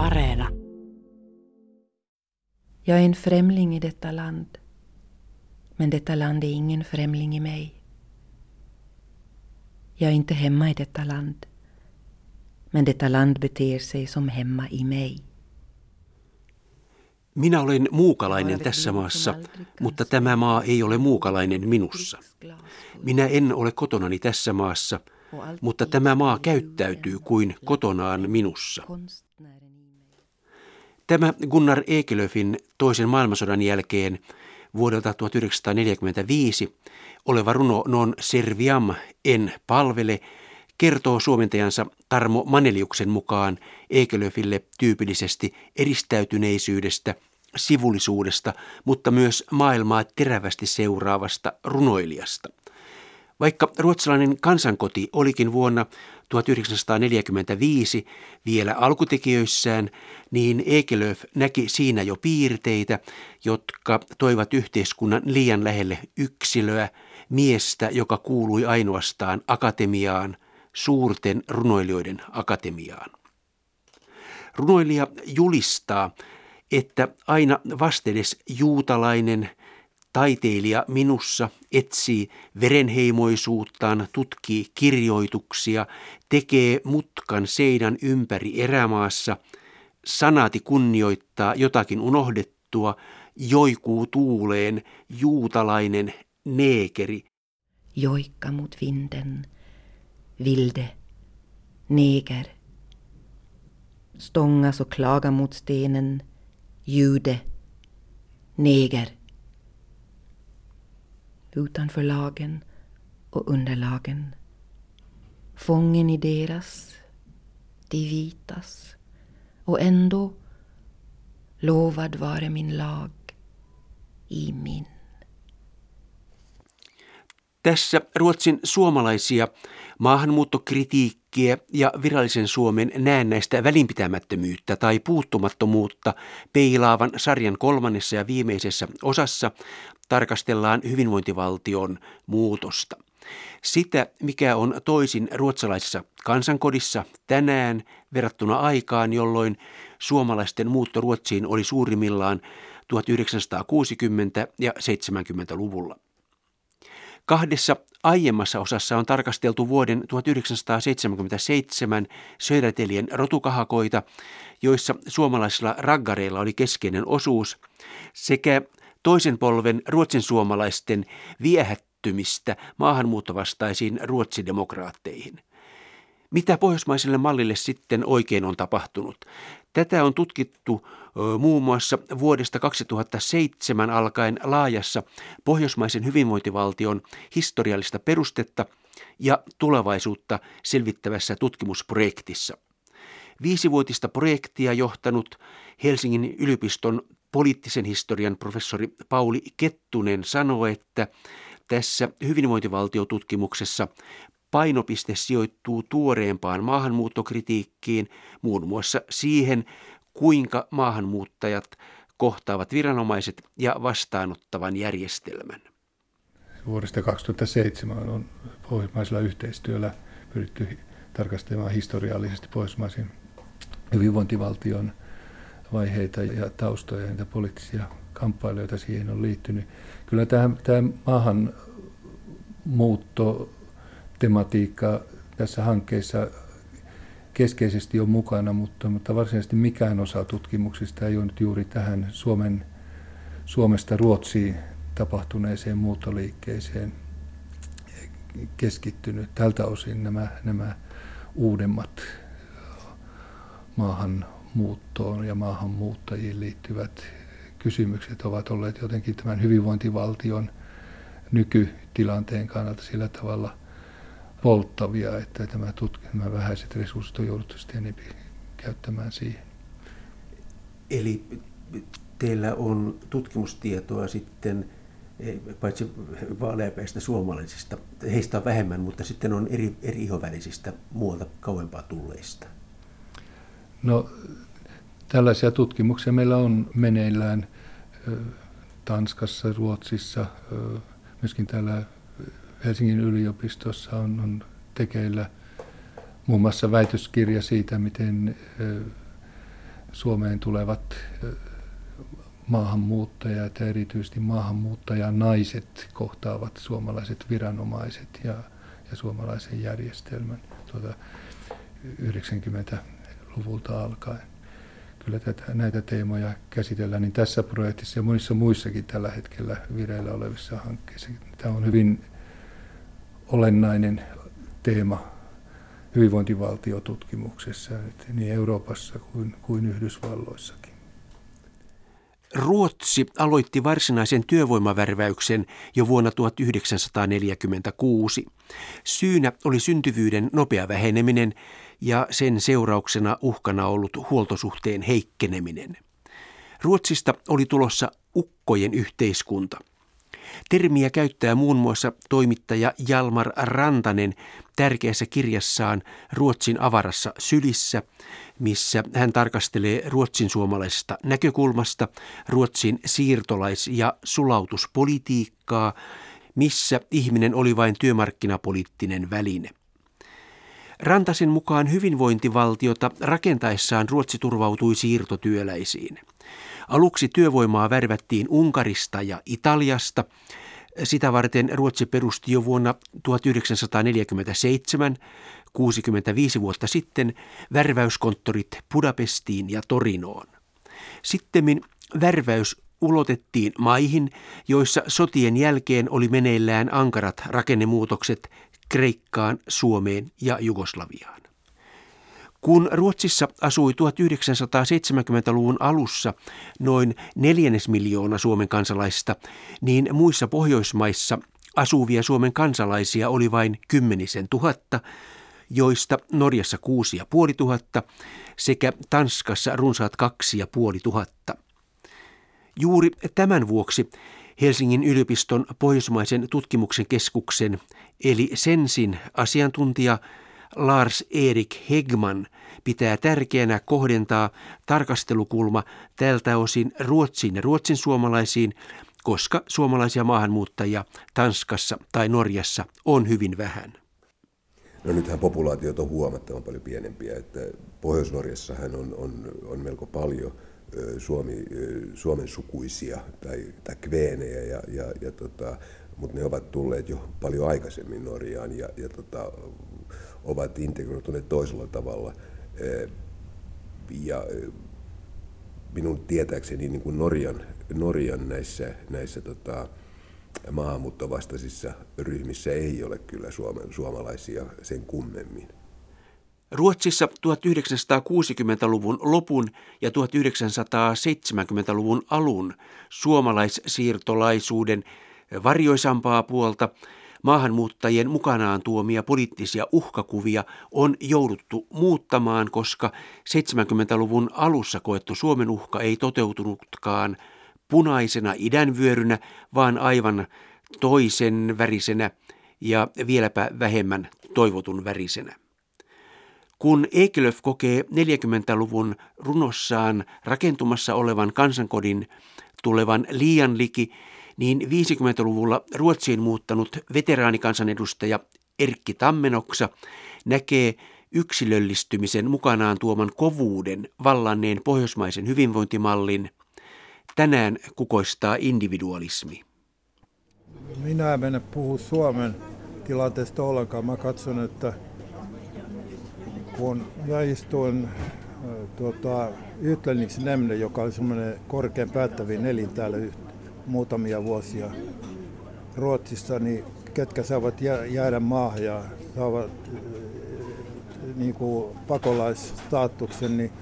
Areena. Jag är en främling i detta land. Men detta land är ingen främling i mig. Jag är inte hemma i detta land. Men detta land beter sig som hemma i mig. Minä olen muukalainen tässä maassa, mutta tämä maa ei ole muukalainen minussa. Minä en ole kotonani tässä maassa, mutta tämä maa käyttäytyy kuin kotonaan minussa. Tämä Gunnar Ekelöfin toisen maailmansodan jälkeen vuodelta 1945 oleva runo Non serviam en palvele kertoo suomentajansa Tarmo Maneliuksen mukaan Ekelöfille tyypillisesti eristäytyneisyydestä, sivullisuudesta, mutta myös maailmaa terävästi seuraavasta runoilijasta. Vaikka ruotsalainen kansankoti olikin vuonna 1945 vielä alkutekijöissään, niin Ekelöf näki siinä jo piirteitä, jotka toivat yhteiskunnan liian lähelle yksilöä, miestä, joka kuului ainoastaan akatemiaan, suurten runoilijoiden akatemiaan. Runoilija julistaa, että aina vastedes juutalainen taiteilija minussa etsii verenheimoisuuttaan, tutkii kirjoituksia, tekee mutkan seinän ympäri erämaassa, sanaati kunnioittaa jotakin unohdettua, joikuu tuuleen juutalainen neekeri. Joikka mut vinden, vilde, neger. Stångas och klaga mot stenen, jude, neger. Utanför lagen och under lagen. Fången i deras, de vitas. Och ändå lovad vare min lag i min. Tässä Ruotsin suomalaisia maahanmuuttokritiikkiä ja virallisen Suomen näennäistä välinpitämättömyyttä tai puuttumattomuutta peilaavan sarjan kolmannessa ja viimeisessä osassa tarkastellaan hyvinvointivaltion muutosta. Sitä, mikä on toisin ruotsalaisessa kansankodissa tänään verrattuna aikaan, jolloin suomalaisten muutto Ruotsiin oli suurimmillaan 1960- ja 70-luvulla. Kahdessa aiemmassa osassa on tarkasteltu vuoden 1977 Södertelien rotukahakoita, joissa suomalaisilla raggareilla oli keskeinen osuus, sekä toisen polven ruotsin suomalaisten viehättymistä maahanmuuttovastaisiin ruotsidemokraatteihin. Mitä pohjoismaiselle mallille sitten oikein on tapahtunut? Tätä on tutkittu muun muassa vuodesta 2007 alkaen laajassa pohjoismaisen hyvinvointivaltion historiallista perustetta ja tulevaisuutta selvittävässä tutkimusprojektissa. Viisivuotista projektia johtanut Helsingin yliopiston poliittisen historian professori Pauli Kettunen sanoo, että tässä hyvinvointivaltiotutkimuksessa painopiste sijoittuu tuoreempaan maahanmuuttokritiikkiin, muun muassa siihen, kuinka maahanmuuttajat kohtaavat viranomaiset ja vastaanottavan järjestelmän. Vuodesta 2007 on pohjoismaisella yhteistyöllä pyritty tarkastelemaan historiallisesti pohjoismaisen hyvinvointivaltion vaiheita ja taustoja ja niitä poliittisia kamppailuja, joita siihen on liittynyt. Kyllä tämä maahanmuutto tematiikka tässä hankkeessa keskeisesti on mukana, mutta, mutta varsinaisesti mikään osa tutkimuksista ei ole nyt juuri tähän Suomen, Suomesta Ruotsiin tapahtuneeseen muuttoliikkeeseen keskittynyt. Tältä osin nämä, nämä uudemmat maahanmuuttoon ja maahanmuuttajiin liittyvät kysymykset ovat olleet jotenkin tämän hyvinvointivaltion nykytilanteen kannalta sillä tavalla polttavia, että tämä tutk- nämä vähäiset resurssit on jouduttu sitten käyttämään siihen. Eli teillä on tutkimustietoa sitten eh, paitsi vaaleapäistä suomalaisista, heistä on vähemmän, mutta sitten on eri, eri ihovälisistä muualta kauempaa tulleista. No tällaisia tutkimuksia meillä on meneillään Tanskassa, Ruotsissa, myöskin täällä Helsingin yliopistossa on, on tekeillä muun muassa väitöskirja siitä, miten Suomeen tulevat maahanmuuttajat ja erityisesti maahanmuuttajanaiset kohtaavat suomalaiset viranomaiset ja, ja suomalaisen järjestelmän tuota 90-luvulta alkaen. Kyllä tätä, näitä teemoja käsitellään niin tässä projektissa ja monissa muissakin tällä hetkellä vireillä olevissa hankkeissa. Tämä on hyvin olennainen teema hyvinvointivaltiotutkimuksessa niin Euroopassa kuin, kuin Yhdysvalloissakin. Ruotsi aloitti varsinaisen työvoimavärväyksen jo vuonna 1946. Syynä oli syntyvyyden nopea väheneminen ja sen seurauksena uhkana ollut huoltosuhteen heikkeneminen. Ruotsista oli tulossa ukkojen yhteiskunta. Termiä käyttää muun muassa toimittaja Jalmar Rantanen tärkeässä kirjassaan Ruotsin avarassa sylissä, missä hän tarkastelee ruotsin suomalaisesta näkökulmasta Ruotsin siirtolais- ja sulautuspolitiikkaa, missä ihminen oli vain työmarkkinapoliittinen väline. Rantasen mukaan hyvinvointivaltiota rakentaessaan Ruotsi turvautui siirtotyöläisiin. Aluksi työvoimaa värvättiin Unkarista ja Italiasta. Sitä varten Ruotsi perusti jo vuonna 1947, 65 vuotta sitten, värväyskonttorit Budapestiin ja Torinoon. Sittemmin värväys ulotettiin maihin, joissa sotien jälkeen oli meneillään ankarat rakennemuutokset Kreikkaan, Suomeen ja Jugoslaviaan. Kun Ruotsissa asui 1970-luvun alussa noin neljännes miljoona Suomen kansalaista, niin muissa Pohjoismaissa asuvia Suomen kansalaisia oli vain kymmenisen tuhatta, joista Norjassa kuusi ja puoli tuhatta sekä Tanskassa runsaat kaksi ja puoli tuhatta. Juuri tämän vuoksi Helsingin yliopiston pohjoismaisen tutkimuksen keskuksen eli Sensin asiantuntija Lars Erik Hegman pitää tärkeänä kohdentaa tarkastelukulma tältä osin Ruotsiin ja ruotsin suomalaisiin, koska suomalaisia maahanmuuttajia Tanskassa tai Norjassa on hyvin vähän. No nythän populaatiot on huomattavan paljon pienempiä, että Pohjois-Norjassahan on, on, on melko paljon Suomi, Suomen sukuisia tai, tai kveenejä, ja, ja, ja tota, mutta ne ovat tulleet jo paljon aikaisemmin Norjaan ja, ja tota, ovat integroituneet toisella tavalla. Ja minun tietääkseni niin kuin Norjan, Norjan näissä, näissä tota, maahanmuuttovastaisissa ryhmissä ei ole kyllä suomen, suomalaisia sen kummemmin. Ruotsissa 1960-luvun lopun ja 1970-luvun alun suomalaissiirtolaisuuden varjoisampaa puolta maahanmuuttajien mukanaan tuomia poliittisia uhkakuvia on jouduttu muuttamaan, koska 70-luvun alussa koettu Suomen uhka ei toteutunutkaan punaisena idänvyörynä, vaan aivan toisen värisenä ja vieläpä vähemmän toivotun värisenä. Kun Ekelöf kokee 40-luvun runossaan rakentumassa olevan kansankodin tulevan liian liki, niin 50-luvulla Ruotsiin muuttanut veteraanikansanedustaja Erkki Tammenoksa näkee yksilöllistymisen mukanaan tuoman kovuuden vallanneen pohjoismaisen hyvinvointimallin. Tänään kukoistaa individualismi. Minä en mennä puhu Suomen tilanteesta ollenkaan. Mä katson, että kun mä istuin tuota, Ytläningsnämne, joka oli semmoinen korkean päättävin elin täällä muutamia vuosia Ruotsissa, niin ketkä saavat jäädä maahan ja saavat niin kuin pakolaisstatuksen, niin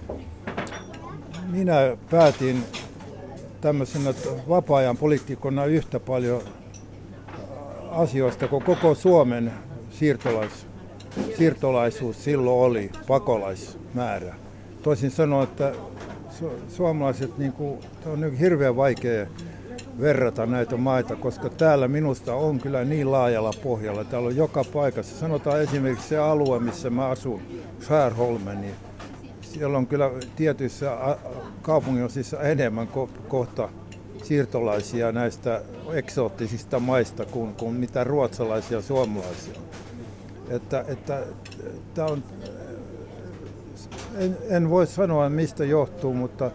minä päätin tämmöisenä vapaa-ajan poliitikkona yhtä paljon asioista kuin koko Suomen siirtolais, siirtolaisuus silloin oli, pakolaismäärä. Toisin sanoen, että suomalaiset, niin kuin, on hirveän vaikea verrata näitä maita, koska täällä minusta on kyllä niin laajalla pohjalla. Täällä on joka paikassa. Sanotaan esimerkiksi se alue, missä mä asun, Skärholmen, niin siellä on kyllä tietyissä kaupunginosissa enemmän ko- kohta siirtolaisia näistä eksoottisista maista kuin, kuin mitä ruotsalaisia ja suomalaisia. Että, että on en, en voi sanoa mistä johtuu, mutta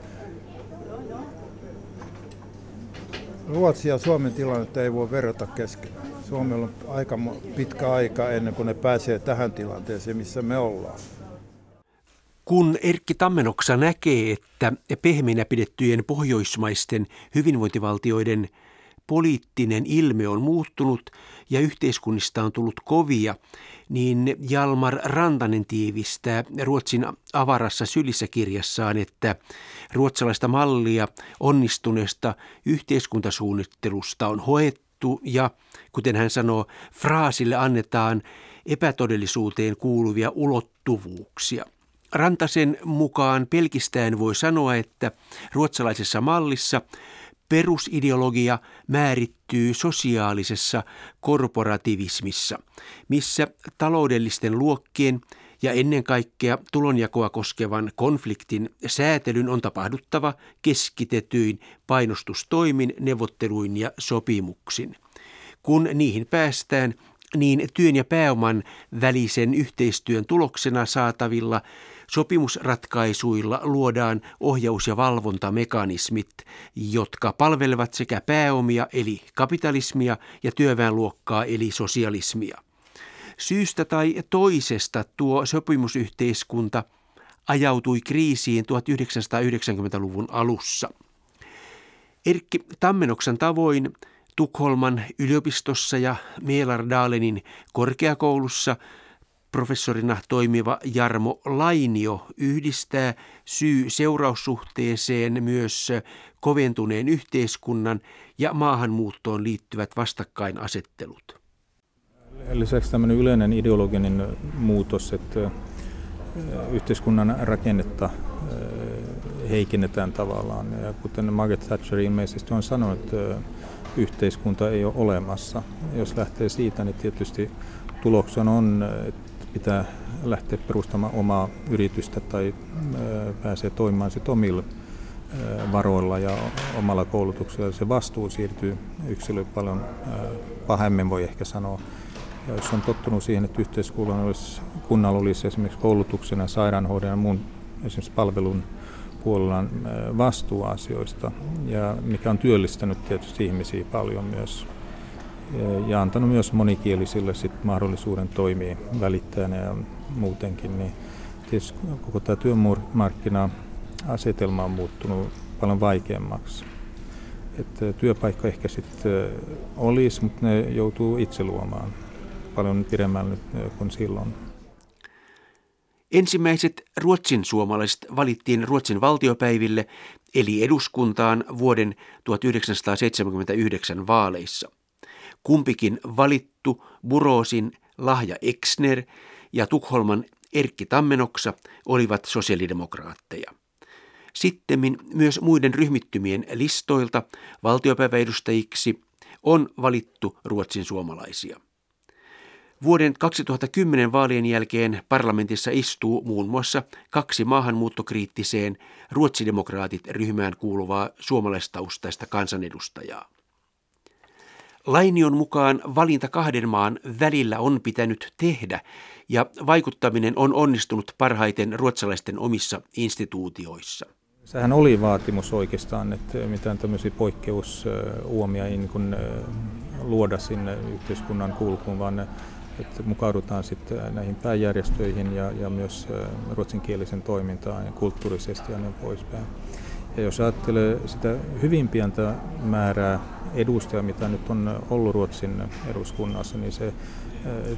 Ruotsi ja Suomen tilannetta ei voi verrata keskenään. Suomella on aika pitkä aika ennen kuin ne pääsee tähän tilanteeseen, missä me ollaan. Kun Erkki Tammenoksa näkee, että pehmeinä pidettyjen pohjoismaisten hyvinvointivaltioiden poliittinen ilme on muuttunut ja yhteiskunnista on tullut kovia, niin Jalmar Rantanen tiivistää Ruotsin avarassa sylissä kirjassaan, että ruotsalaista mallia onnistuneesta yhteiskuntasuunnittelusta on hoettu ja, kuten hän sanoo, fraasille annetaan epätodellisuuteen kuuluvia ulottuvuuksia. Rantasen mukaan pelkistään voi sanoa, että ruotsalaisessa mallissa perusideologia määrittyy sosiaalisessa korporativismissa, missä taloudellisten luokkien ja ennen kaikkea tulonjakoa koskevan konfliktin säätelyn on tapahduttava keskitetyin painostustoimin, neuvotteluin ja sopimuksin. Kun niihin päästään, niin työn ja pääoman välisen yhteistyön tuloksena saatavilla sopimusratkaisuilla luodaan ohjaus- ja valvontamekanismit, jotka palvelevat sekä pääomia eli kapitalismia ja työväenluokkaa eli sosialismia. Syystä tai toisesta tuo sopimusyhteiskunta ajautui kriisiin 1990-luvun alussa. Erkki Tammenoksan tavoin Tukholman yliopistossa ja Melardalenin korkeakoulussa professorina toimiva Jarmo Lainio yhdistää syy-seuraussuhteeseen myös koventuneen yhteiskunnan ja maahanmuuttoon liittyvät vastakkainasettelut. Lisäksi tämmöinen yleinen ideologinen muutos, että yhteiskunnan rakennetta heikennetään tavallaan. Ja kuten Margaret Thatcher ilmeisesti on sanonut, että yhteiskunta ei ole olemassa. Jos lähtee siitä, niin tietysti tuloksena on, että pitää lähteä perustamaan omaa yritystä tai pääsee toimimaan sitten omilla varoilla ja omalla koulutuksella. Se vastuu siirtyy yksilöön paljon pahemmin, voi ehkä sanoa. Ja jos on tottunut siihen, että yhteiskunnalla olisi, kunnalla olisi esimerkiksi koulutuksena, sairaanhoidon ja muun esimerkiksi palvelun puolella vastuuasioista, ja mikä on työllistänyt tietysti ihmisiä paljon myös ja antanut myös monikielisille sit mahdollisuuden toimia välittäjänä ja muutenkin, niin tietysti koko tämä työmarkkina-asetelma on muuttunut paljon vaikeammaksi. Että työpaikka ehkä sitten olisi, mutta ne joutuu itse luomaan paljon pidemmälle nyt kuin silloin. Ensimmäiset ruotsin suomalaiset valittiin Ruotsin valtiopäiville eli eduskuntaan vuoden 1979 vaaleissa – Kumpikin valittu Burosin Lahja Exner ja Tukholman Erkki Tammenoksa olivat sosiaalidemokraatteja. Sittemmin myös muiden ryhmittymien listoilta valtiopäiväedustajiksi on valittu ruotsin suomalaisia. Vuoden 2010 vaalien jälkeen parlamentissa istuu muun muassa kaksi maahanmuuttokriittiseen ruotsidemokraatit ryhmään kuuluvaa suomalaistaustaista kansanedustajaa. Lainion mukaan valinta kahden maan välillä on pitänyt tehdä ja vaikuttaminen on onnistunut parhaiten ruotsalaisten omissa instituutioissa. Sehän oli vaatimus oikeastaan, että mitään tämmöisiä poikkeusuomia ei niin luoda sinne yhteiskunnan kulkuun, vaan että mukaudutaan sitten näihin pääjärjestöihin ja, ja myös ruotsinkielisen toimintaan ja kulttuurisesti ja niin poispäin. Ja jos ajattelee sitä hyvin pientä määrää edustajia, mitä nyt on ollut Ruotsin eduskunnassa, niin se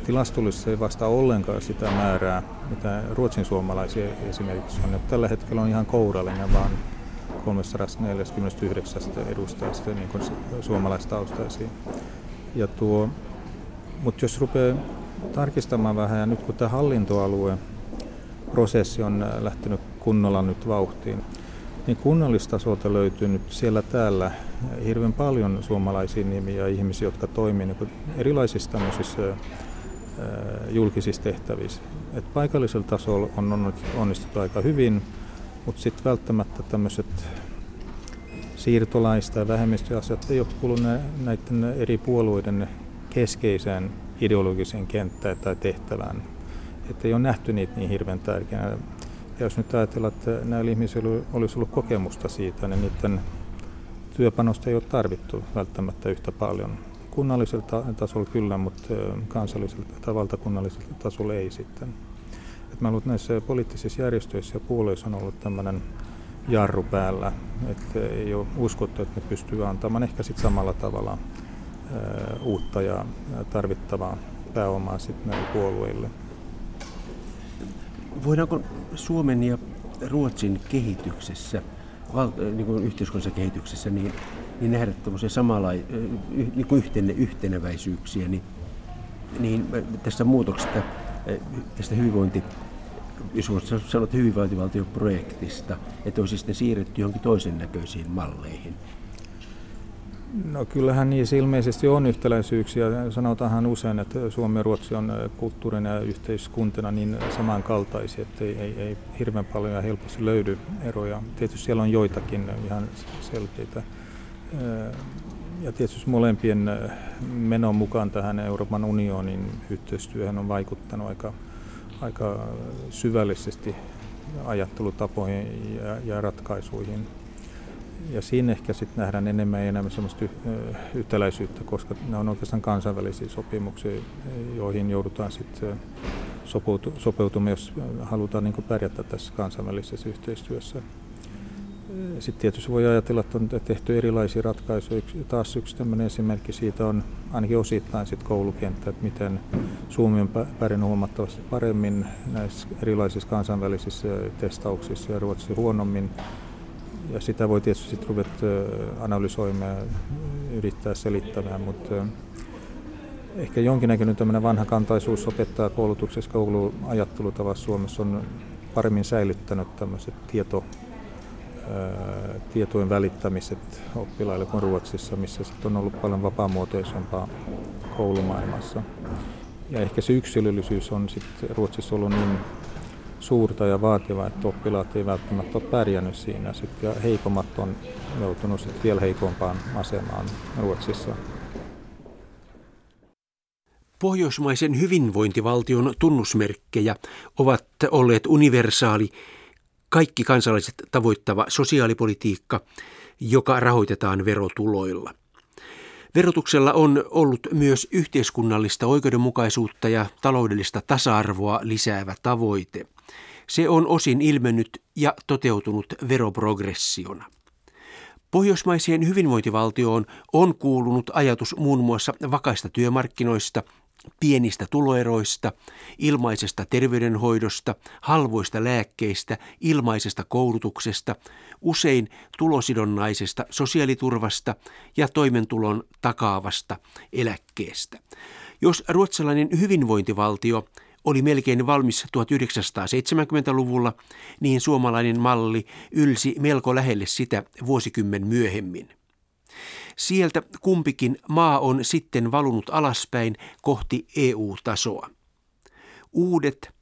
tilastollisesti ei vastaa ollenkaan sitä määrää, mitä ruotsin suomalaisia esimerkiksi on. Että tällä hetkellä on ihan kourallinen vaan 349 edustajasta niin kuin suomalaistaustaisia. Ja tuo, mutta jos rupeaa tarkistamaan vähän, ja nyt kun tämä hallintoalue prosessi on lähtenyt kunnolla nyt vauhtiin, niin kunnallistasolta löytyy nyt siellä täällä hirveän paljon suomalaisia nimiä ja ihmisiä, jotka toimivat niin erilaisissa tämmöisissä julkisissa tehtävissä. Et paikallisella tasolla on onnistuttu aika hyvin, mutta sitten välttämättä tämmöiset siirtolaista ja vähemmistöasiat ei ole kuulu näiden eri puolueiden keskeiseen ideologiseen kenttään tai tehtävään. Että ei ole nähty niitä niin hirveän tärkeänä. Jos nyt ajatellaan, että näillä ihmisillä olisi ollut kokemusta siitä, niin niiden työpanosta ei ole tarvittu välttämättä yhtä paljon. Kunnallisella tasolla kyllä, mutta kansallisella tai valtakunnallisella tasolla ei sitten. Et mä luulen, näissä poliittisissa järjestöissä ja puolueissa on ollut tämmöinen jarru päällä, että ei ole uskottu, että ne pystyy antamaan ehkä sitten samalla tavalla uutta ja tarvittavaa pääomaa sitten näille puolueille. Voidaanko Suomen ja Ruotsin kehityksessä, val, niin kuin yhteiskunnassa kehityksessä, niin, niin nähdä tämmöisiä samalla, niin kuin yhtene, yhteneväisyyksiä, niin, niin tästä muutoksesta, tästä hyvinvointi, jos sanot hyvinvointivaltioprojektista, että olisi sitten siirretty johonkin toisen näköisiin malleihin? No kyllähän niissä ilmeisesti on yhtäläisyyksiä. Sanotaanhan usein, että Suomi ja Ruotsi on kulttuurina ja yhteiskuntana niin samankaltaisia, että ei, ei, ei hirveän paljon ja helposti löydy eroja. Tietysti siellä on joitakin ihan selkeitä. Ja tietysti molempien menon mukaan tähän Euroopan unionin yhteistyöhön on vaikuttanut aika, aika syvällisesti ajattelutapoihin ja, ja ratkaisuihin ja siinä ehkä sitten nähdään enemmän ja enemmän semmoista yhtäläisyyttä, koska ne on oikeastaan kansainvälisiä sopimuksia, joihin joudutaan sitten sopeutumaan, jos halutaan niin pärjätä tässä kansainvälisessä yhteistyössä. Sitten tietysti voi ajatella, että on tehty erilaisia ratkaisuja. Taas yksi tämmöinen esimerkki siitä on ainakin osittain sit koulukenttä, että miten Suomi on pärjännyt huomattavasti paremmin näissä erilaisissa kansainvälisissä testauksissa ja Ruotsi huonommin ja sitä voi tietysti sitten ruveta analysoimaan ja yrittää selittämään, mutta ehkä jonkinnäköinen tämmöinen vanha kantaisuus opettaa koulutuksessa kouluajattelutavassa Suomessa on paremmin säilyttänyt tämmöiset tieto, tietojen välittämiset oppilaille kuin Ruotsissa, missä sitten on ollut paljon vapaamuotoisempaa koulumaailmassa. Ja ehkä se yksilöllisyys on sitten Ruotsissa ollut niin suurta ja vaativaa, että oppilaat ei välttämättä ole pärjännyt siinä. Sitten, ja heikommat on joutunut sitten vielä heikompaan asemaan Ruotsissa. Pohjoismaisen hyvinvointivaltion tunnusmerkkejä ovat olleet universaali, kaikki kansalaiset tavoittava sosiaalipolitiikka, joka rahoitetaan verotuloilla. Verotuksella on ollut myös yhteiskunnallista oikeudenmukaisuutta ja taloudellista tasa-arvoa lisäävä tavoite. Se on osin ilmennyt ja toteutunut veroprogressiona. Pohjoismaiseen hyvinvointivaltioon on kuulunut ajatus muun muassa vakaista työmarkkinoista, pienistä tuloeroista, ilmaisesta terveydenhoidosta, halvoista lääkkeistä, ilmaisesta koulutuksesta, usein tulosidonnaisesta sosiaaliturvasta ja toimentulon takaavasta eläkkeestä. Jos ruotsalainen hyvinvointivaltio oli melkein valmis 1970-luvulla, niin suomalainen malli ylsi melko lähelle sitä vuosikymmen myöhemmin. Sieltä kumpikin maa on sitten valunut alaspäin kohti EU-tasoa. Uudet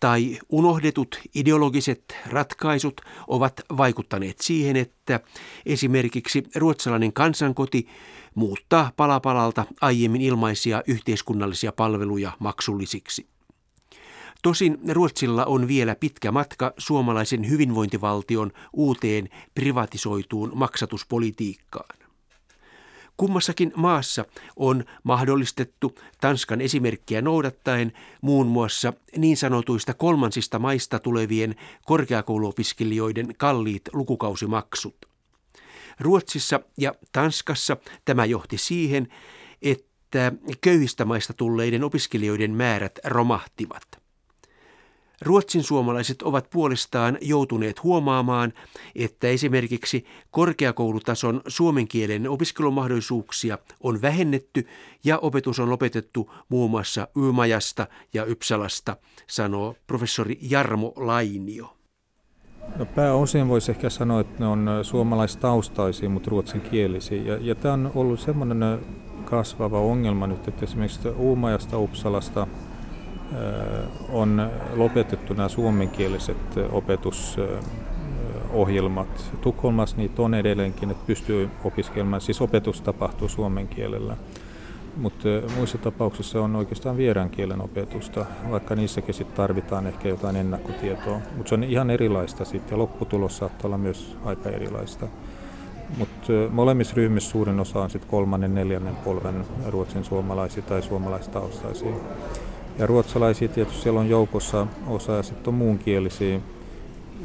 tai unohdetut ideologiset ratkaisut ovat vaikuttaneet siihen, että esimerkiksi ruotsalainen kansankoti muuttaa palapalalta aiemmin ilmaisia yhteiskunnallisia palveluja maksullisiksi. Tosin Ruotsilla on vielä pitkä matka suomalaisen hyvinvointivaltion uuteen privatisoituun maksatuspolitiikkaan. Kummassakin maassa on mahdollistettu Tanskan esimerkkiä noudattaen muun muassa niin sanotuista kolmansista maista tulevien korkeakouluopiskelijoiden kalliit lukukausimaksut. Ruotsissa ja Tanskassa tämä johti siihen, että köyhistä maista tulleiden opiskelijoiden määrät romahtivat. Ruotsin suomalaiset ovat puolestaan joutuneet huomaamaan, että esimerkiksi korkeakoulutason suomen kielen opiskelumahdollisuuksia on vähennetty ja opetus on lopetettu muun muassa Ymajasta ja Ypsalasta, sanoo professori Jarmo Lainio. No pääosin voisi ehkä sanoa, että ne on suomalaistaustaisia, mutta ruotsinkielisiä. Ja, ja tämä on ollut semmoinen kasvava ongelma nyt, että esimerkiksi Uumajasta, Uppsalasta – on lopetettu nämä suomenkieliset opetusohjelmat. Tukholmassa niitä on edelleenkin, että pystyy opiskelemaan, siis opetus tapahtuu suomen kielellä. Mutta muissa tapauksissa on oikeastaan vieraan kielen opetusta, vaikka niissäkin sit tarvitaan ehkä jotain ennakkotietoa. Mutta se on ihan erilaista sitten ja lopputulos saattaa olla myös aika erilaista. Mutta molemmissa ryhmissä suurin osa on sitten kolmannen, neljännen polven ruotsin suomalaisia tai suomalaistaustaisia. Ja ruotsalaisia tietysti siellä on joukossa osa ja sitten on muunkielisiä.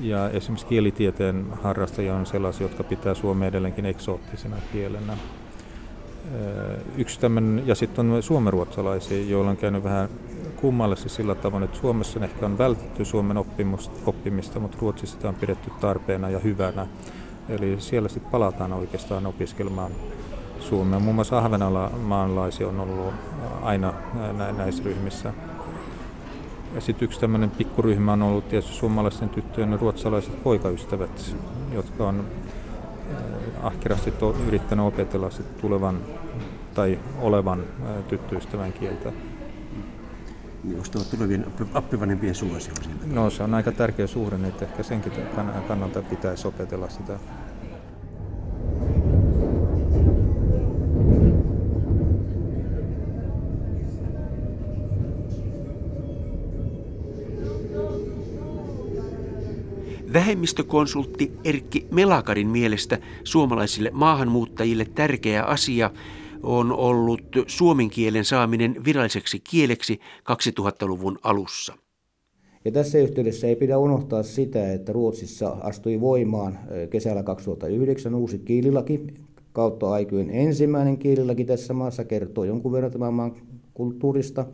Ja esimerkiksi kielitieteen harrastajia on sellaisia, jotka pitää suomea edelleenkin eksoottisena kielenä. Yksi tämmöinen, ja sitten on suomenruotsalaisia, joilla on käynyt vähän kummallisesti sillä tavoin, että Suomessa on ehkä on vältetty suomen oppimista, mutta Ruotsissa sitä on pidetty tarpeena ja hyvänä. Eli siellä sitten palataan oikeastaan opiskelemaan Suomea. Muun muassa Ahvenanmaalaisia on ollut aina näissä ryhmissä. Ja sitten yksi tämmöinen pikkuryhmä on ollut tietysti suomalaisten tyttöjen ja ruotsalaiset poikaystävät, jotka on ahkerasti to, yrittänyt opetella sit tulevan tai olevan tyttöystävän kieltä. Niin onko tuo tulevien appivanhempien suosio? No se on aika tärkeä suhde, että ehkä senkin kannalta pitäisi opetella sitä. Vähemmistökonsultti Erkki Melakarin mielestä suomalaisille maahanmuuttajille tärkeä asia on ollut suomen kielen saaminen viralliseksi kieleksi 2000-luvun alussa. Ja tässä yhteydessä ei pidä unohtaa sitä, että Ruotsissa astui voimaan kesällä 2009 uusi kielilaki, kautta aikojen ensimmäinen kielilaki tässä maassa, kertoo jonkun verran tämän maan kulttuurista.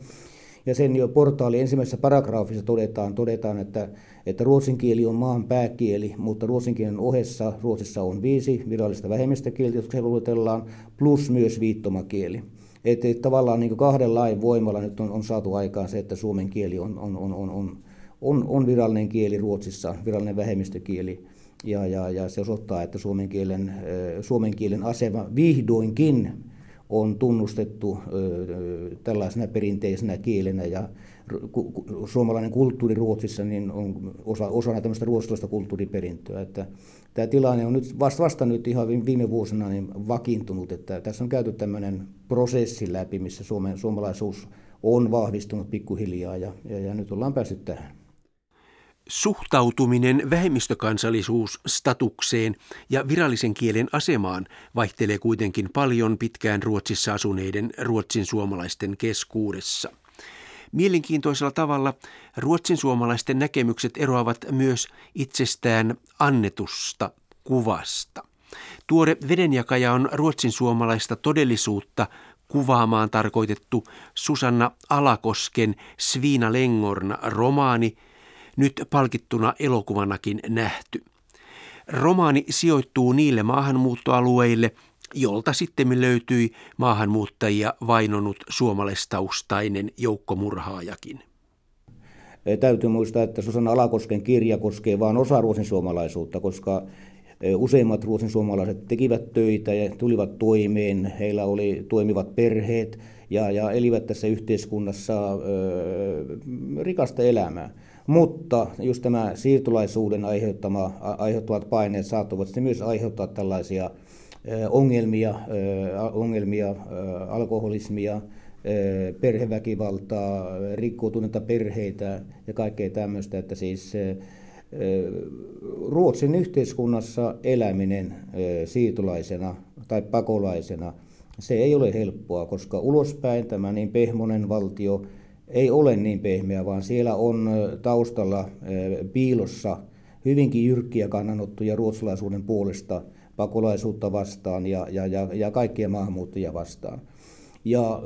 Ja sen jo portaali ensimmäisessä paragraafissa todetaan, todetaan että, että ruotsin kieli on maan pääkieli, mutta ruotsin kielen ohessa Ruotsissa on viisi virallista vähemmistökieltä, jotka se luetellaan, plus myös viittomakieli. Että et tavallaan niin kahden lain voimalla nyt on, on saatu aikaan se, että suomen kieli on, on, on, on, on, on, on virallinen kieli Ruotsissa, virallinen vähemmistökieli. Ja, ja, ja se osoittaa, että suomen kielen, suomen kielen asema vihdoinkin on tunnustettu tällaisena perinteisenä kielenä ja suomalainen kulttuuri Ruotsissa niin on osa, osana tämmöistä ruotsalaista kulttuuriperintöä. Että tämä tilanne on nyt vasta, vasta nyt ihan viime vuosina niin vakiintunut, että tässä on käyty tämmöinen prosessi läpi, missä Suomen, suomalaisuus on vahvistunut pikkuhiljaa ja, ja, ja nyt ollaan päässyt tähän. Suhtautuminen vähemmistökansallisuusstatukseen ja virallisen kielen asemaan vaihtelee kuitenkin paljon pitkään Ruotsissa asuneiden ruotsin suomalaisten keskuudessa. Mielenkiintoisella tavalla ruotsin suomalaisten näkemykset eroavat myös itsestään annetusta kuvasta. Tuore vedenjakaja on ruotsin suomalaista todellisuutta kuvaamaan tarkoitettu Susanna Alakosken Sviina Lengorna romaani – nyt palkittuna elokuvanakin nähty. Romaani sijoittuu niille maahanmuuttoalueille, jolta sitten löytyi maahanmuuttajia vainonut suomalaistaustainen joukkomurhaajakin. Täytyy muistaa, että Susanna Alakosken kirja koskee vain osa ruosin suomalaisuutta, koska useimmat ruosin suomalaiset tekivät töitä ja tulivat toimeen. Heillä oli toimivat perheet ja, ja elivät tässä yhteiskunnassa ö, rikasta elämää. Mutta just tämä siirtolaisuuden aiheuttama, aiheuttavat paineet saattavat sitten myös aiheuttaa tällaisia ongelmia, ongelmia alkoholismia, perheväkivaltaa, rikkoutuneita perheitä ja kaikkea tämmöistä, että siis Ruotsin yhteiskunnassa eläminen siirtolaisena tai pakolaisena, se ei ole helppoa, koska ulospäin tämä niin pehmonen valtio ei ole niin pehmeä, vaan siellä on taustalla piilossa hyvinkin jyrkkiä kannanottoja ruotsalaisuuden puolesta pakolaisuutta vastaan ja, ja, ja, ja kaikkia maahanmuuttajia vastaan. Ja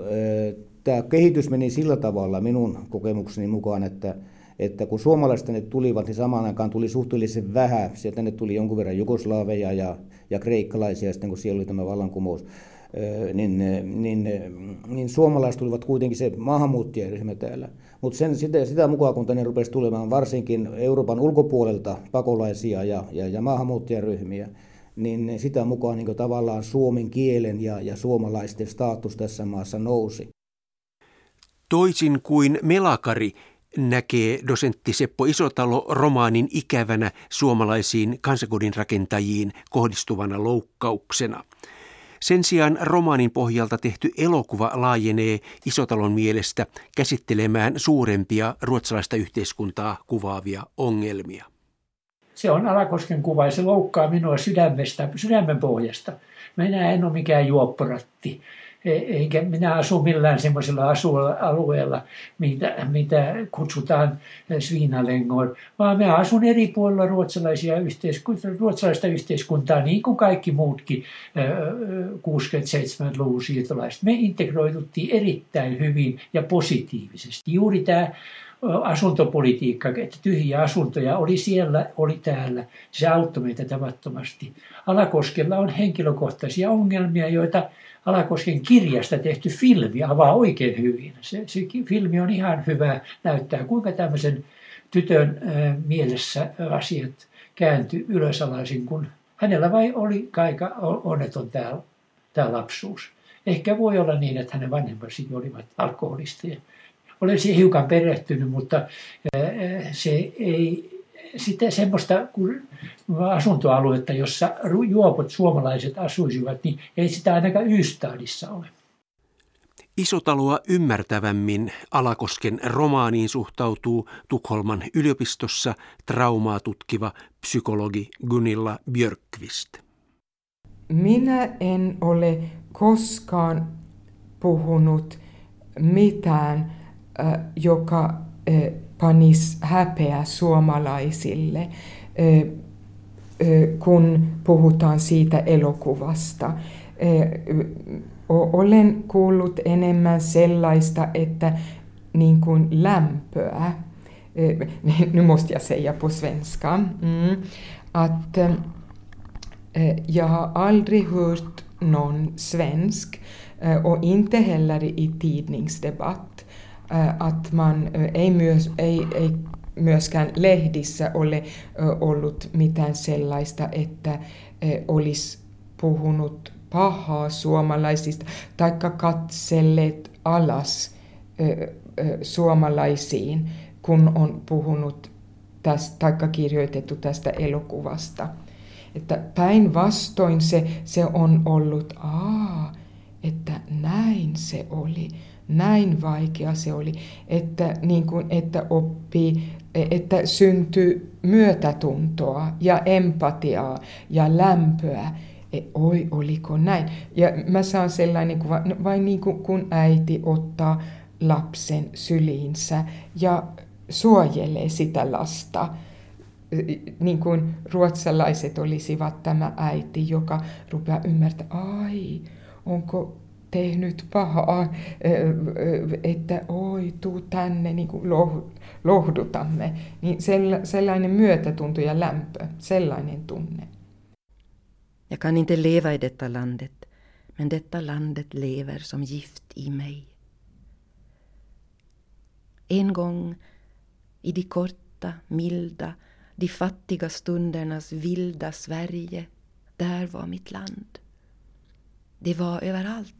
tämä kehitys meni sillä tavalla minun kokemukseni mukaan, että, että kun suomalaiset tänne tulivat, niin samaan aikaan tuli suhteellisen vähän. Sieltä tänne tuli jonkun verran jugoslaaveja ja, ja kreikkalaisia, sitten kun siellä oli tämä vallankumous niin, niin, niin suomalaiset tulivat kuitenkin se maahanmuuttajaryhmä täällä. Mutta sen, sitä, sitä mukaan, kun tänne rupesi tulemaan varsinkin Euroopan ulkopuolelta pakolaisia ja, ja, ja maahanmuuttajaryhmiä, niin sitä mukaan niin tavallaan suomen kielen ja, ja suomalaisten status tässä maassa nousi. Toisin kuin Melakari näkee dosentti Seppo Isotalo romaanin ikävänä suomalaisiin kansakodin rakentajiin kohdistuvana loukkauksena – Sen sijaan romaanin pohjalta tehty elokuva laajenee Isotalon mielestä käsittelemään suurempia ruotsalaista yhteiskuntaa kuvaavia ongelmia. Se on Alakosken kuva ja se loukkaa minua sydämestä, sydämen pohjasta. Minä en ole mikään juopporatti. E, eikä minä asu millään semmoisella alueella, mitä, mitä kutsutaan Sviinalengoon, vaan minä asun eri puolilla ruotsalaisia yhteiskuntaa, ruotsalaista yhteiskuntaa, niin kuin kaikki muutkin 67-luvun siirtolaiset. Me integroiduttiin erittäin hyvin ja positiivisesti. Juuri tämä asuntopolitiikka, että tyhjiä asuntoja oli siellä, oli täällä. Se auttoi meitä tavattomasti. Alakoskella on henkilökohtaisia ongelmia, joita Alakosken kirjasta tehty filmi avaa oikein hyvin. Se, se filmi on ihan hyvä näyttää, kuinka tämmöisen tytön mielessä asiat kääntyi ylösalaisin, kun hänellä vai oli aika onneton tämä, tämä lapsuus. Ehkä voi olla niin, että hänen vanhempansa olivat alkoholisteja. Olen siihen hiukan perehtynyt, mutta se ei sitä semmoista asuntoaluetta, jossa juopot suomalaiset asuisivat, niin ei sitä ainakaan Ystadissa ole. Isotaloa ymmärtävämmin Alakosken romaaniin suhtautuu Tukholman yliopistossa traumaa tutkiva psykologi Gunilla Björkvist. Minä en ole koskaan puhunut mitään, joka panis häpeä suomalaisille, kun puhutaan siitä elokuvasta. Olen kuullut enemmän sellaista, että niin kuin lämpöä, nu måste jag säga på svenska, mm, att jag har aldrig hört någon svensk och inte heller i tidningsdebatt att man ei, myös, ei, ei myöskään lehdissä ole ollut mitään sellaista, että olisi puhunut pahaa suomalaisista, taikka katselleet alas suomalaisiin, kun on puhunut tästä, taikka kirjoitettu tästä elokuvasta. Että päinvastoin se, se on ollut, aa, että näin se oli näin vaikea se oli, että, niin kuin, että oppii, että syntyy myötätuntoa ja empatiaa ja lämpöä. E, oi, oliko näin? Ja mä saan sellainen kuva, no, vain niin kuin kun äiti ottaa lapsen syliinsä ja suojelee sitä lasta. Niin kuin ruotsalaiset olisivat tämä äiti, joka rupeaa ymmärtämään, ai, onko tehnyt pahaa, että oi, tuu tänne, niin kuin lohdutamme. Niin sellainen myötätunto ja lämpö, sellainen tunne. Jag kan inte leva i detta landet, men detta landet lever som gift i mig. En gång i de korta, milda, de fattiga stundernas vilda Sverige, där var mitt land. Det var överallt.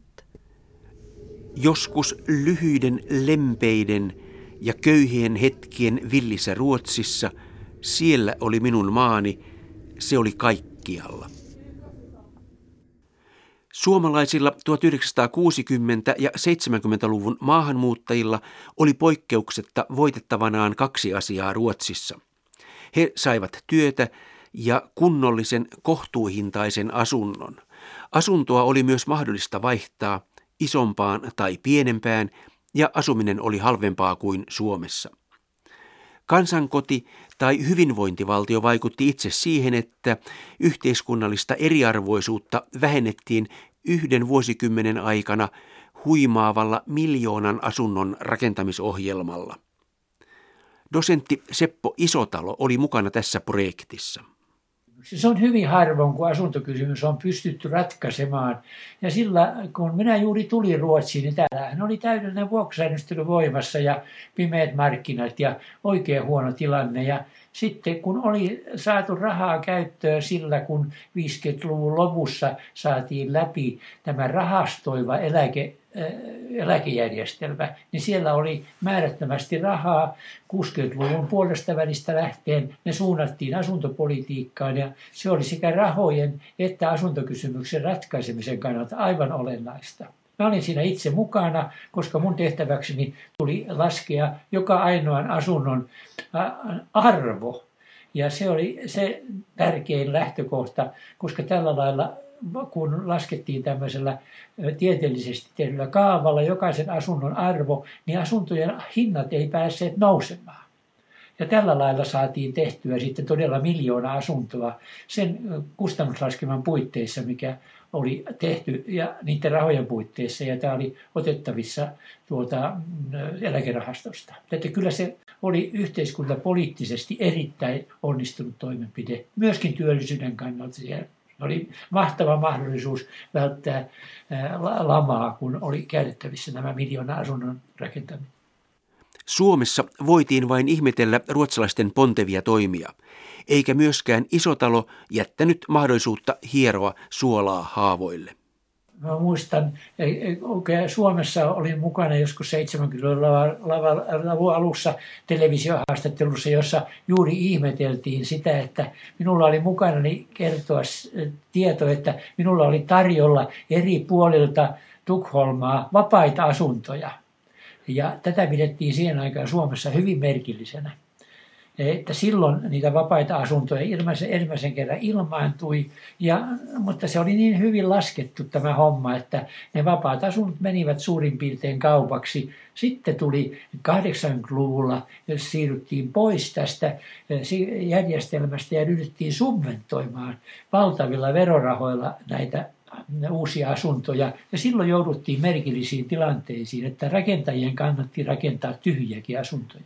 Joskus lyhyiden lempeiden ja köyhien hetkien villissä Ruotsissa, siellä oli minun maani, se oli kaikkialla. Suomalaisilla 1960- ja 70-luvun maahanmuuttajilla oli poikkeuksetta voitettavanaan kaksi asiaa Ruotsissa. He saivat työtä ja kunnollisen kohtuuhintaisen asunnon. Asuntoa oli myös mahdollista vaihtaa – isompaan tai pienempään ja asuminen oli halvempaa kuin Suomessa. Kansankoti tai hyvinvointivaltio vaikutti itse siihen, että yhteiskunnallista eriarvoisuutta vähennettiin yhden vuosikymmenen aikana huimaavalla miljoonan asunnon rakentamisohjelmalla. Dosentti Seppo Isotalo oli mukana tässä projektissa. Se on hyvin harvoin, kun asuntokysymys on pystytty ratkaisemaan. Ja sillä, kun minä juuri tulin Ruotsiin, niin täällähän oli täydellinen vuokrasäännöstely voimassa ja pimeät markkinat ja oikein huono tilanne. Ja sitten kun oli saatu rahaa käyttöön sillä, kun 50-luvun lopussa saatiin läpi tämä rahastoiva eläke, äh, eläkejärjestelmä, niin siellä oli määrättömästi rahaa 60-luvun puolesta välistä lähtien. Ne suunnattiin asuntopolitiikkaan ja se oli sekä rahojen että asuntokysymyksen ratkaisemisen kannalta aivan olennaista. Mä olin siinä itse mukana, koska mun tehtäväkseni tuli laskea joka ainoan asunnon arvo. Ja se oli se tärkein lähtökohta, koska tällä lailla kun laskettiin tämmöisellä tieteellisesti tehdyllä kaavalla jokaisen asunnon arvo, niin asuntojen hinnat ei päässeet nousemaan. Ja tällä lailla saatiin tehtyä sitten todella miljoona asuntoa sen kustannuslaskelman puitteissa, mikä oli tehty ja niiden rahojen puitteissa ja tämä oli otettavissa tuota eläkerahastosta. Että kyllä se oli yhteiskunta poliittisesti erittäin onnistunut toimenpide, myöskin työllisyyden kannalta. Siellä oli mahtava mahdollisuus välttää lamaa, kun oli käytettävissä nämä miljoona asunnon rakentaminen. Suomessa voitiin vain ihmetellä ruotsalaisten pontevia toimia, eikä myöskään isotalo jättänyt mahdollisuutta hieroa suolaa haavoille. Mä muistan, okay, Suomessa olin mukana joskus 70-luvun alussa televisiohaastattelussa, jossa juuri ihmeteltiin sitä, että minulla oli mukana kertoa tieto, että minulla oli tarjolla eri puolilta Tukholmaa vapaita asuntoja – ja tätä pidettiin siihen aikaan Suomessa hyvin merkillisenä. Että silloin niitä vapaita asuntoja ilmaisen, ensimmäisen kerran ilmaantui, ja, mutta se oli niin hyvin laskettu tämä homma, että ne vapaat asunnot menivät suurin piirtein kaupaksi. Sitten tuli 80-luvulla, jos siirryttiin pois tästä eh, järjestelmästä ja ryhdyttiin subventoimaan valtavilla verorahoilla näitä uusia asuntoja. Ja silloin jouduttiin merkillisiin tilanteisiin, että rakentajien kannatti rakentaa tyhjiäkin asuntoja.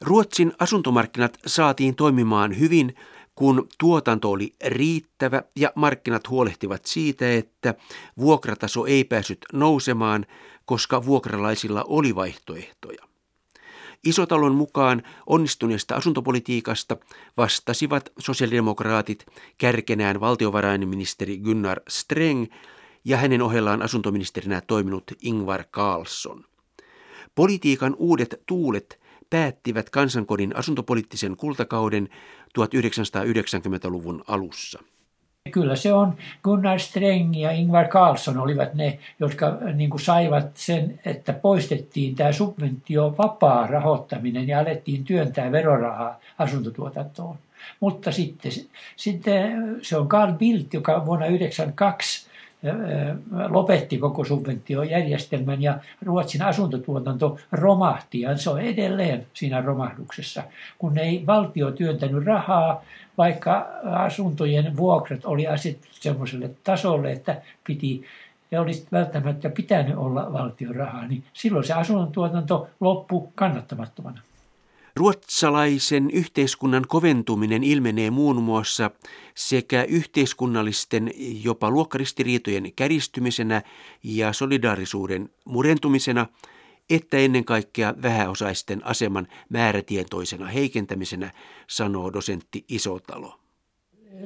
Ruotsin asuntomarkkinat saatiin toimimaan hyvin, kun tuotanto oli riittävä ja markkinat huolehtivat siitä, että vuokrataso ei päässyt nousemaan, koska vuokralaisilla oli vaihtoehtoja. Isotalon mukaan onnistuneesta asuntopolitiikasta vastasivat sosiaalidemokraatit kärkenään valtiovarainministeri Gunnar Streng ja hänen ohellaan asuntoministerinä toiminut Ingvar Carlsson. Politiikan uudet tuulet päättivät kansankodin asuntopoliittisen kultakauden 1990-luvun alussa. Kyllä se on Gunnar Sträng ja Ingvar Carlsson olivat ne, jotka niin kuin saivat sen, että poistettiin tämä subventio vapaa rahoittaminen ja alettiin työntää verorahaa asuntotuotantoon. Mutta sitten, sitten se on Carl Bildt, joka vuonna 1992 lopetti koko subventiojärjestelmän ja Ruotsin asuntotuotanto romahti ja se on edelleen siinä romahduksessa, kun ei valtio työntänyt rahaa, vaikka asuntojen vuokrat oli asetettu sellaiselle tasolle, että piti ja olisi välttämättä pitänyt olla valtion rahaa, niin silloin se asuntotuotanto loppui kannattamattomana. Ruotsalaisen yhteiskunnan koventuminen ilmenee muun muassa sekä yhteiskunnallisten jopa luokkaristiriitojen käristymisenä ja solidaarisuuden murentumisena, että ennen kaikkea vähäosaisten aseman määrätietoisena heikentämisenä, sanoo dosentti Isotalo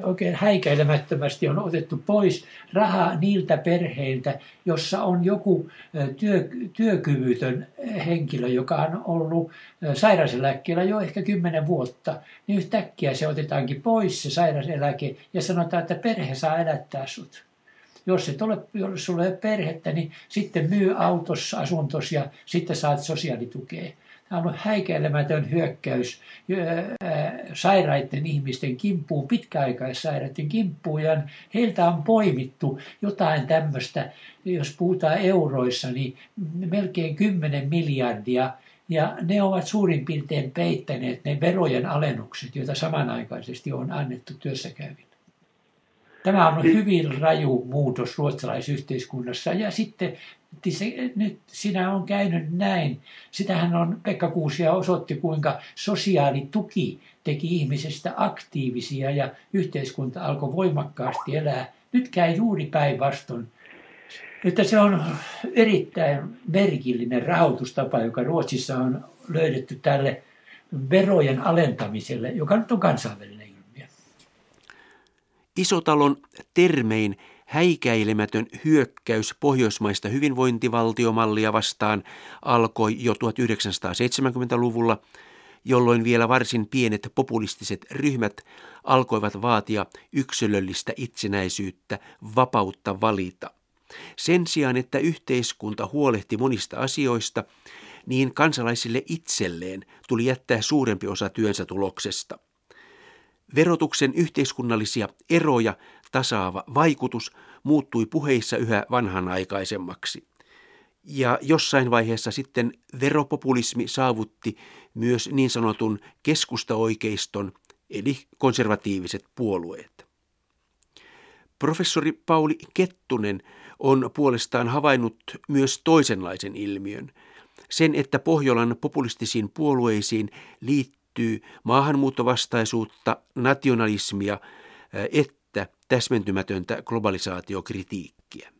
oikein häikäilemättömästi on otettu pois rahaa niiltä perheiltä, jossa on joku työ, työkyvytön henkilö, joka on ollut sairaseläkkeellä jo ehkä kymmenen vuotta, niin yhtäkkiä se otetaankin pois se sairaseläke ja sanotaan, että perhe saa elättää sut. Jos et ole, jos sulla ei ole perhettä, niin sitten myy autossa asuntos ja sitten saat sosiaalitukea. Tämä on häikäilemätön hyökkäys sairaiden ihmisten kimppuun, pitkäaikaissairaiden kimppuun, ja heiltä on poimittu jotain tämmöistä, jos puhutaan euroissa, niin melkein 10 miljardia, ja ne ovat suurin piirtein peittäneet ne verojen alennukset, joita samanaikaisesti on annettu työssäkäyville. Tämä on hyvin raju muutos ruotsalaisyhteiskunnassa. Ja sitten se, nyt sinä on käynyt näin. Sitähän on Pekka Kuusia osoitti, kuinka sosiaalituki teki ihmisestä aktiivisia ja yhteiskunta alkoi voimakkaasti elää. Nyt käy juuri päinvastoin. Että se on erittäin merkillinen rahoitustapa, joka Ruotsissa on löydetty tälle verojen alentamiselle, joka nyt on kansainvälinen. Isotalon termein häikäilemätön hyökkäys pohjoismaista hyvinvointivaltiomallia vastaan alkoi jo 1970-luvulla, jolloin vielä varsin pienet populistiset ryhmät alkoivat vaatia yksilöllistä itsenäisyyttä, vapautta valita. Sen sijaan, että yhteiskunta huolehti monista asioista, niin kansalaisille itselleen tuli jättää suurempi osa työnsä tuloksesta. Verotuksen yhteiskunnallisia eroja tasaava vaikutus muuttui puheissa yhä vanhanaikaisemmaksi. Ja jossain vaiheessa sitten veropopulismi saavutti myös niin sanotun keskustaoikeiston eli konservatiiviset puolueet. Professori Pauli Kettunen on puolestaan havainnut myös toisenlaisen ilmiön, sen, että Pohjolan populistisiin puolueisiin liittyy maahanmuuttovastaisuutta, nationalismia, että täsmentymätöntä globalisaatiokritiikkiä.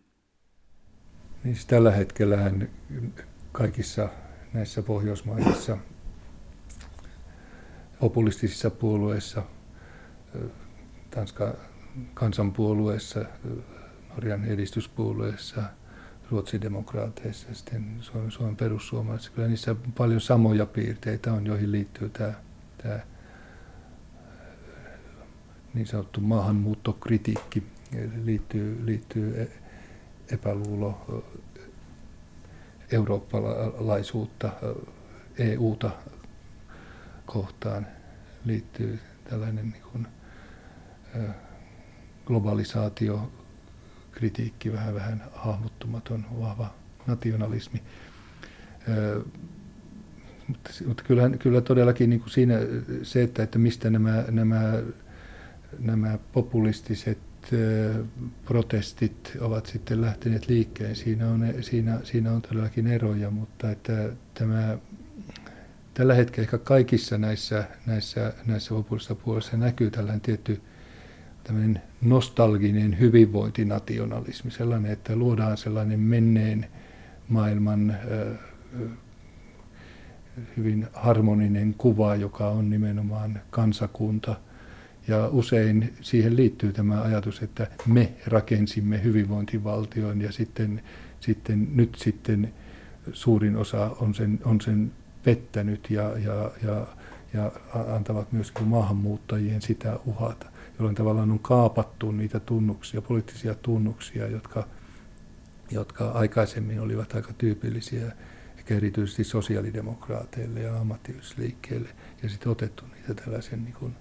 Niin tällä hetkellä kaikissa näissä pohjoismaisissa populistisissa puolueissa, Tanskan kansanpuolueessa, Norjan edistyspuolueessa, Ruotsin demokraateissa ja sitten Suomen, Suomen perussuomalaisissa. Kyllä niissä paljon samoja piirteitä on, joihin liittyy tämä, tämä niin sanottu maahanmuuttokritiikki, liittyy, liittyy e- epäluulo eurooppalaisuutta, EUta kohtaan liittyy tällainen niin kuin, globalisaatio, kritiikki, vähän vähän hahmottumaton, vahva nationalismi. mutta, mutta kyllä, kyllä todellakin niin kuin siinä se, että, että mistä nämä, nämä, nämä populistiset protestit ovat sitten lähteneet liikkeen. Siinä on, siinä, siinä on todellakin eroja, mutta että tämä, tällä hetkellä ehkä kaikissa näissä, näissä, näissä populistisissa puolissa näkyy tällainen tietty tämmöinen nostalginen hyvinvointinationalismi, sellainen, että luodaan sellainen menneen maailman hyvin harmoninen kuva, joka on nimenomaan kansakunta. Ja usein siihen liittyy tämä ajatus, että me rakensimme hyvinvointivaltion ja sitten, sitten nyt sitten suurin osa on sen, on sen pettänyt ja, ja, ja, ja antavat myös maahanmuuttajien sitä uhata jolloin tavallaan on kaapattu niitä tunnuksia, poliittisia tunnuksia, jotka, jotka aikaisemmin olivat aika tyypillisiä, ehkä erityisesti sosiaalidemokraateille ja ammattiyhdysliikkeelle, ja sitten otettu niitä tällaisen niin kuin,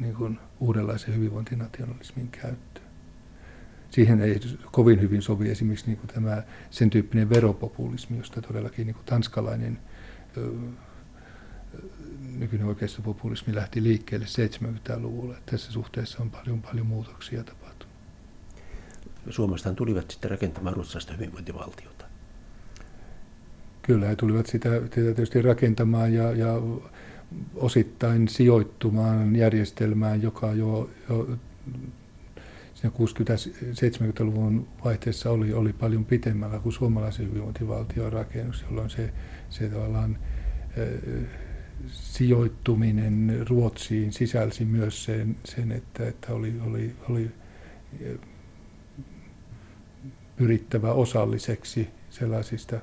niin kuin uudenlaisen hyvinvointinationalismin käyttöön. Siihen ei kovin hyvin sovi esimerkiksi niin kuin tämä, sen tyyppinen veropopulismi, josta todellakin niin kuin tanskalainen nykyinen oikeistopopulismi lähti liikkeelle 70-luvulla. Tässä suhteessa on paljon, paljon muutoksia tapahtunut. Suomestahan tulivat sitten rakentamaan ruotsalaista hyvinvointivaltiota. Kyllä, he tulivat sitä, sitä tietysti rakentamaan ja, ja osittain sijoittumaan järjestelmään, joka jo, jo siinä 60-70-luvun vaihteessa oli, oli paljon pitemmällä kuin suomalaisen hyvinvointivaltion rakennus, jolloin se, se tavallaan sijoittuminen Ruotsiin sisälsi myös sen, sen että, että oli, oli, oli pyrittävä osalliseksi sellaisista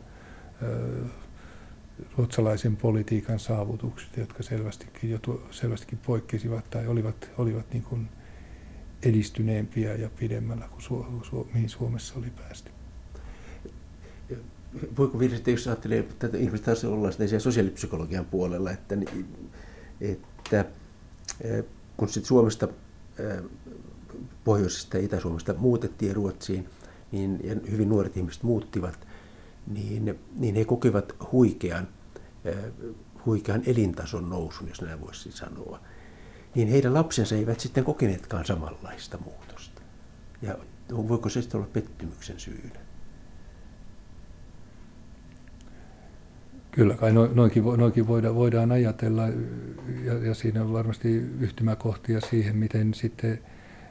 ruotsalaisen politiikan saavutuksista, jotka selvästikin, jo selvästikin poikkesivat tai olivat, olivat niin kuin edistyneempiä ja pidemmällä kuin Su, Su, mihin Suomessa oli päästy voiko virheitä, jos ajattelee, että ihmiset taas siellä sosiaalipsykologian puolella, että, että kun sitten Suomesta, Pohjoisesta ja Itä-Suomesta muutettiin Ruotsiin, niin ja hyvin nuoret ihmiset muuttivat, niin, niin he kokivat huikean, huikean elintason nousun, jos näin voisi sanoa. Niin heidän lapsensa eivät sitten kokeneetkaan samanlaista muutosta. Ja voiko se sitten olla pettymyksen syynä? Kyllä kai noinkin, noinkin voidaan, voidaan ajatella ja, ja siinä on varmasti yhtymäkohtia siihen, miten sitten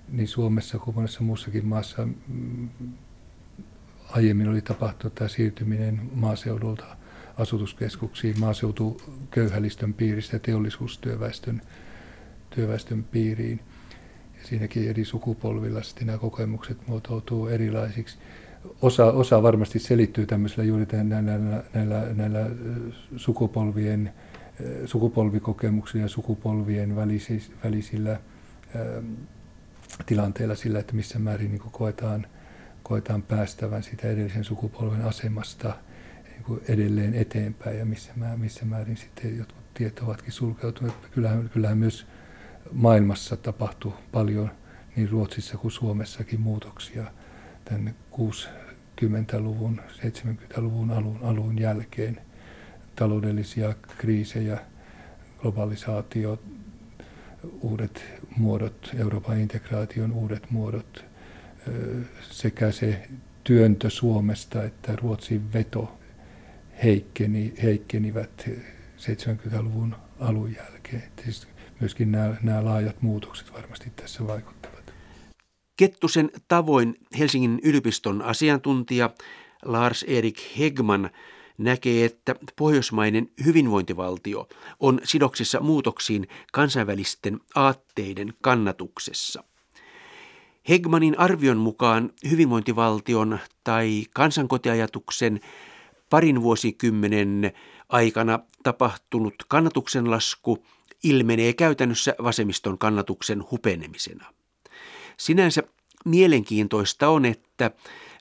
niin Suomessa kuin monessa muussakin maassa mm, aiemmin oli tapahtunut tämä siirtyminen maaseudulta asutuskeskuksiin maaseutuköyhälistön piiristä teollisuustyöväestön työväestön piiriin. Ja siinäkin eri sukupolvilla sitten nämä kokemukset muotoutuu erilaisiksi. Osa, osa varmasti selittyy tämmöisellä juuri näillä, näillä, näillä, sukupolvien, sukupolvikokemuksilla ja sukupolvien välisillä, välisillä tilanteilla sillä, että missä määrin niin koetaan, koetaan päästävän sitä edellisen sukupolven asemasta niin edelleen eteenpäin ja missä, määrin, missä määrin sitten jotkut tiet ovatkin sulkeutuneet. Kyllähän, kyllähän myös maailmassa tapahtui paljon niin Ruotsissa kuin Suomessakin muutoksia tänne 60-luvun, 70-luvun alun, alun jälkeen. Taloudellisia kriisejä, globalisaatio, uudet muodot, Euroopan integraation uudet muodot, sekä se työntö Suomesta että Ruotsin veto heikkeni, heikkenivät 70-luvun alun jälkeen. Siis myöskin nämä, nämä laajat muutokset varmasti tässä vaikuttavat. Kettusen tavoin Helsingin yliopiston asiantuntija Lars Erik Hegman näkee, että pohjoismainen hyvinvointivaltio on sidoksissa muutoksiin kansainvälisten aatteiden kannatuksessa. Hegmanin arvion mukaan hyvinvointivaltion tai kansankotiajatuksen parin vuosikymmenen aikana tapahtunut kannatuksen lasku ilmenee käytännössä vasemmiston kannatuksen hupenemisena. Sinänsä mielenkiintoista on, että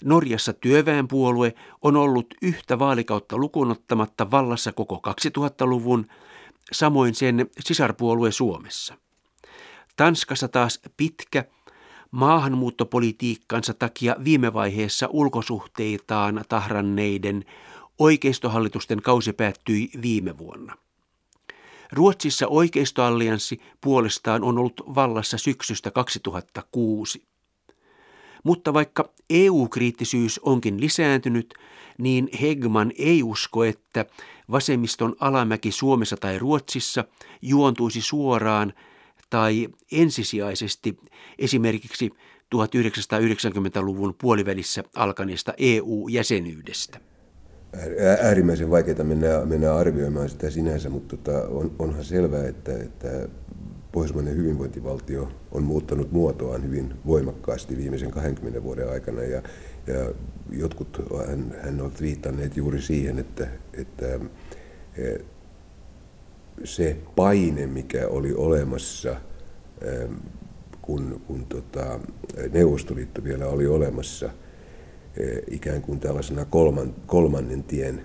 Norjassa työväenpuolue on ollut yhtä vaalikautta lukunottamatta vallassa koko 2000-luvun, samoin sen sisarpuolue Suomessa. Tanskassa taas pitkä maahanmuuttopolitiikkansa takia viime vaiheessa ulkosuhteitaan tahranneiden oikeistohallitusten kausi päättyi viime vuonna. Ruotsissa oikeistoallianssi puolestaan on ollut vallassa syksystä 2006. Mutta vaikka EU-kriittisyys onkin lisääntynyt, niin Hegman ei usko, että vasemmiston alamäki Suomessa tai Ruotsissa juontuisi suoraan tai ensisijaisesti esimerkiksi 1990-luvun puolivälissä alkaneesta EU-jäsenyydestä äärimmäisen vaikeaa mennä, mennä arvioimaan sitä sinänsä, mutta tota, on, onhan selvää, että, että pohjoismainen hyvinvointivaltio on muuttanut muotoaan hyvin voimakkaasti viimeisen 20 vuoden aikana ja, ja jotkut hän, hän ovat viitanneet juuri siihen, että, että e, se paine, mikä oli olemassa, e, kun, kun tota, Neuvostoliitto vielä oli olemassa – ikään kuin tällaisena kolman, kolmannen tien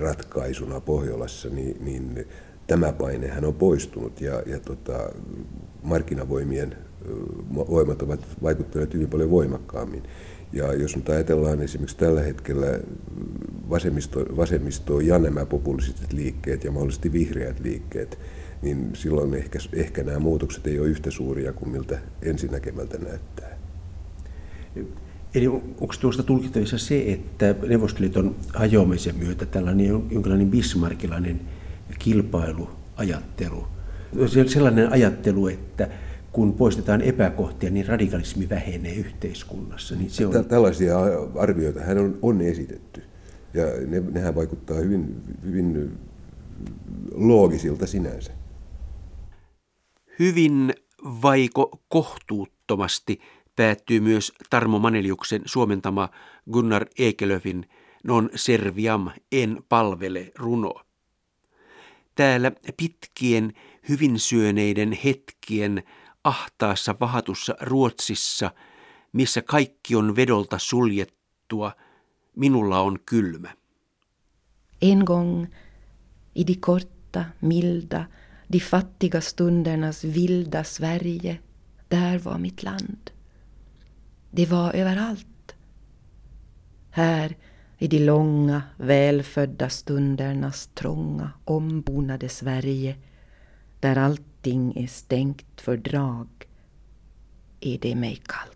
ratkaisuna Pohjolassa, niin, niin tämä painehän on poistunut ja, ja tota, markkinavoimien voimat ovat vaikuttaneet hyvin paljon voimakkaammin. Ja jos nyt ajatellaan esimerkiksi tällä hetkellä vasemmisto, vasemmistoa ja nämä populistiset liikkeet ja mahdollisesti vihreät liikkeet, niin silloin ehkä, ehkä nämä muutokset ei ole yhtä suuria kuin miltä ensinäkemältä näyttää. Eli onko tuosta tulkittavissa se, että Neuvostoliiton hajoamisen myötä tällainen jonkinlainen bismarkilainen kilpailuajattelu, sellainen ajattelu, että kun poistetaan epäkohtia, niin radikalismi vähenee yhteiskunnassa. Niin se on... Tällaisia arvioita hän on, on esitetty. Ja ne, nehän vaikuttaa hyvin, hyvin loogisilta sinänsä. Hyvin vaiko kohtuuttomasti päättyy myös Tarmo Maneliuksen suomentama Gunnar Ekelöfin Non serviam en palvele runo. Täällä pitkien, hyvin syöneiden hetkien ahtaassa vahatussa Ruotsissa, missä kaikki on vedolta suljettua, minulla on kylmä. En gång i de korta, milda, de fattiga stundernas vilda Sverige, där var mitt land. Det var överallt. Här i de långa, välfödda stundernas trånga, ombonade Sverige, där allting är stängt för drag, är det mig kallt.